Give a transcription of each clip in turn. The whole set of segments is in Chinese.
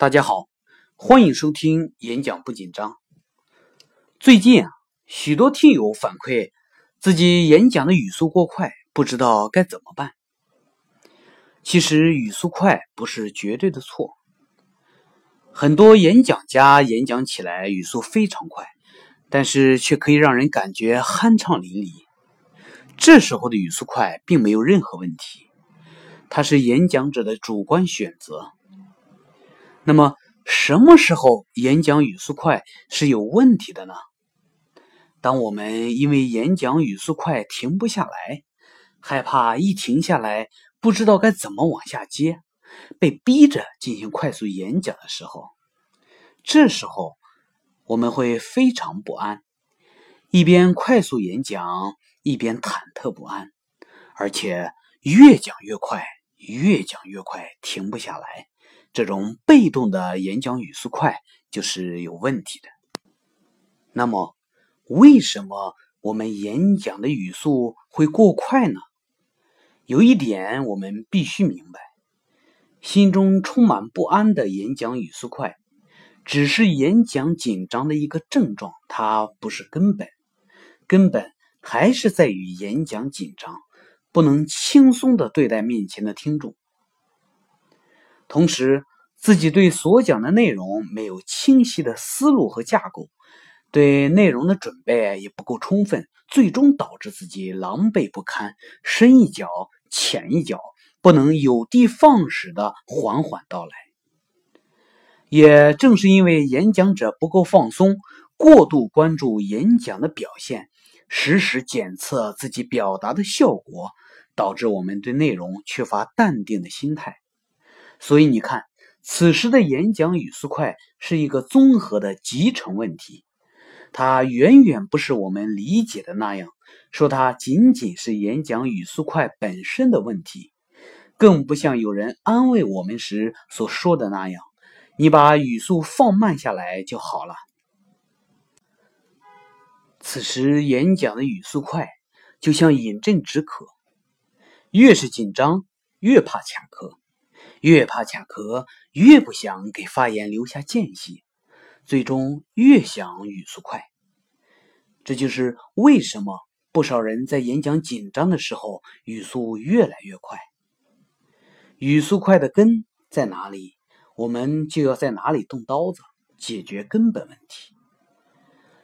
大家好，欢迎收听演讲不紧张。最近啊，许多听友反馈自己演讲的语速过快，不知道该怎么办。其实语速快不是绝对的错，很多演讲家演讲起来语速非常快，但是却可以让人感觉酣畅淋漓。这时候的语速快并没有任何问题，它是演讲者的主观选择。那么，什么时候演讲语速快是有问题的呢？当我们因为演讲语速快停不下来，害怕一停下来不知道该怎么往下接，被逼着进行快速演讲的时候，这时候我们会非常不安，一边快速演讲，一边忐忑不安，而且越讲越快，越讲越快，停不下来。这种被动的演讲语速快就是有问题的。那么，为什么我们演讲的语速会过快呢？有一点我们必须明白：心中充满不安的演讲语速快，只是演讲紧张的一个症状，它不是根本。根本还是在于演讲紧张，不能轻松的对待面前的听众。同时，自己对所讲的内容没有清晰的思路和架构，对内容的准备也不够充分，最终导致自己狼狈不堪，深一脚浅一脚，不能有的放矢的缓缓道来。也正是因为演讲者不够放松，过度关注演讲的表现，时时检测自己表达的效果，导致我们对内容缺乏淡定的心态。所以你看，此时的演讲语速快是一个综合的集成问题，它远远不是我们理解的那样，说它仅仅是演讲语速快本身的问题，更不像有人安慰我们时所说的那样，你把语速放慢下来就好了。此时演讲的语速快，就像饮鸩止渴，越是紧张，越怕卡壳。越怕卡壳，越不想给发言留下间隙，最终越想语速快。这就是为什么不少人在演讲紧张的时候语速越来越快。语速快的根在哪里，我们就要在哪里动刀子，解决根本问题。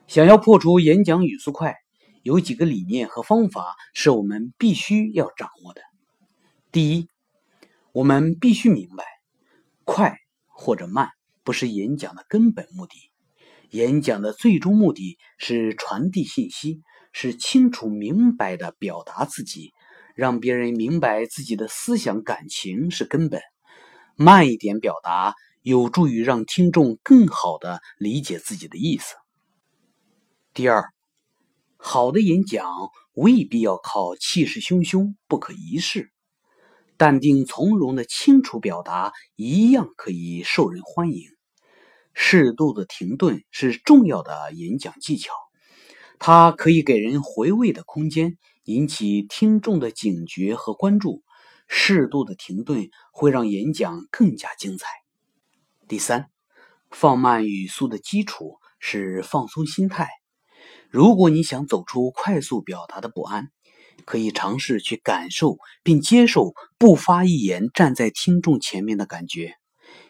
想要破除演讲语速快，有几个理念和方法是我们必须要掌握的。第一。我们必须明白，快或者慢不是演讲的根本目的。演讲的最终目的是传递信息，是清楚明白的表达自己，让别人明白自己的思想感情是根本。慢一点表达，有助于让听众更好的理解自己的意思。第二，好的演讲未必要靠气势汹汹、不可一世。淡定从容的清楚表达一样可以受人欢迎。适度的停顿是重要的演讲技巧，它可以给人回味的空间，引起听众的警觉和关注。适度的停顿会让演讲更加精彩。第三，放慢语速的基础是放松心态。如果你想走出快速表达的不安。可以尝试去感受并接受不发一言站在听众前面的感觉。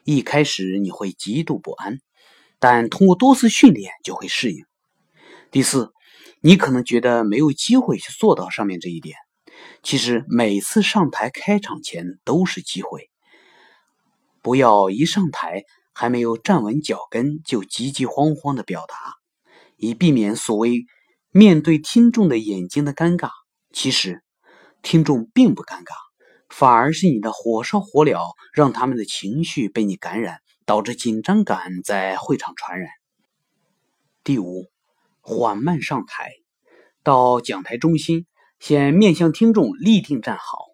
一开始你会极度不安，但通过多次训练就会适应。第四，你可能觉得没有机会去做到上面这一点，其实每次上台开场前都是机会。不要一上台还没有站稳脚跟就急急慌慌的表达，以避免所谓面对听众的眼睛的尴尬。其实，听众并不尴尬，反而是你的火烧火燎，让他们的情绪被你感染，导致紧张感在会场传染。第五，缓慢上台，到讲台中心，先面向听众立定站好，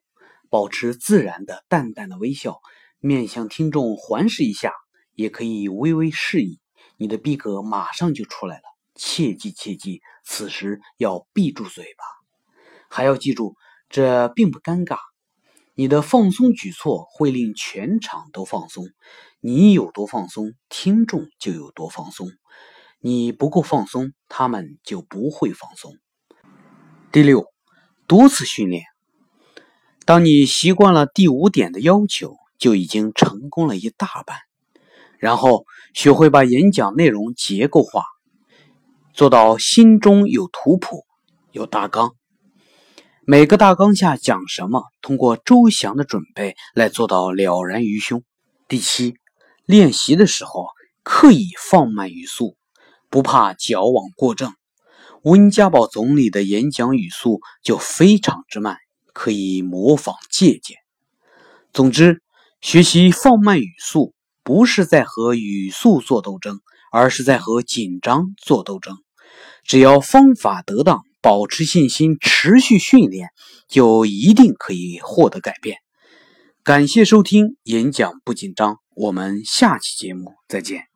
保持自然的淡淡的微笑，面向听众环视一下，也可以微微示意，你的逼格马上就出来了。切记切记，此时要闭住嘴巴。还要记住，这并不尴尬。你的放松举措会令全场都放松，你有多放松，听众就有多放松。你不够放松，他们就不会放松。第六，多次训练。当你习惯了第五点的要求，就已经成功了一大半。然后学会把演讲内容结构化，做到心中有图谱、有大纲。每个大纲下讲什么，通过周详的准备来做到了然于胸。第七，练习的时候刻意放慢语速，不怕矫枉过正。温家宝总理的演讲语速就非常之慢，可以模仿借鉴。总之，学习放慢语速，不是在和语速做斗争，而是在和紧张做斗争。只要方法得当。保持信心，持续训练，就一定可以获得改变。感谢收听演讲不紧张，我们下期节目再见。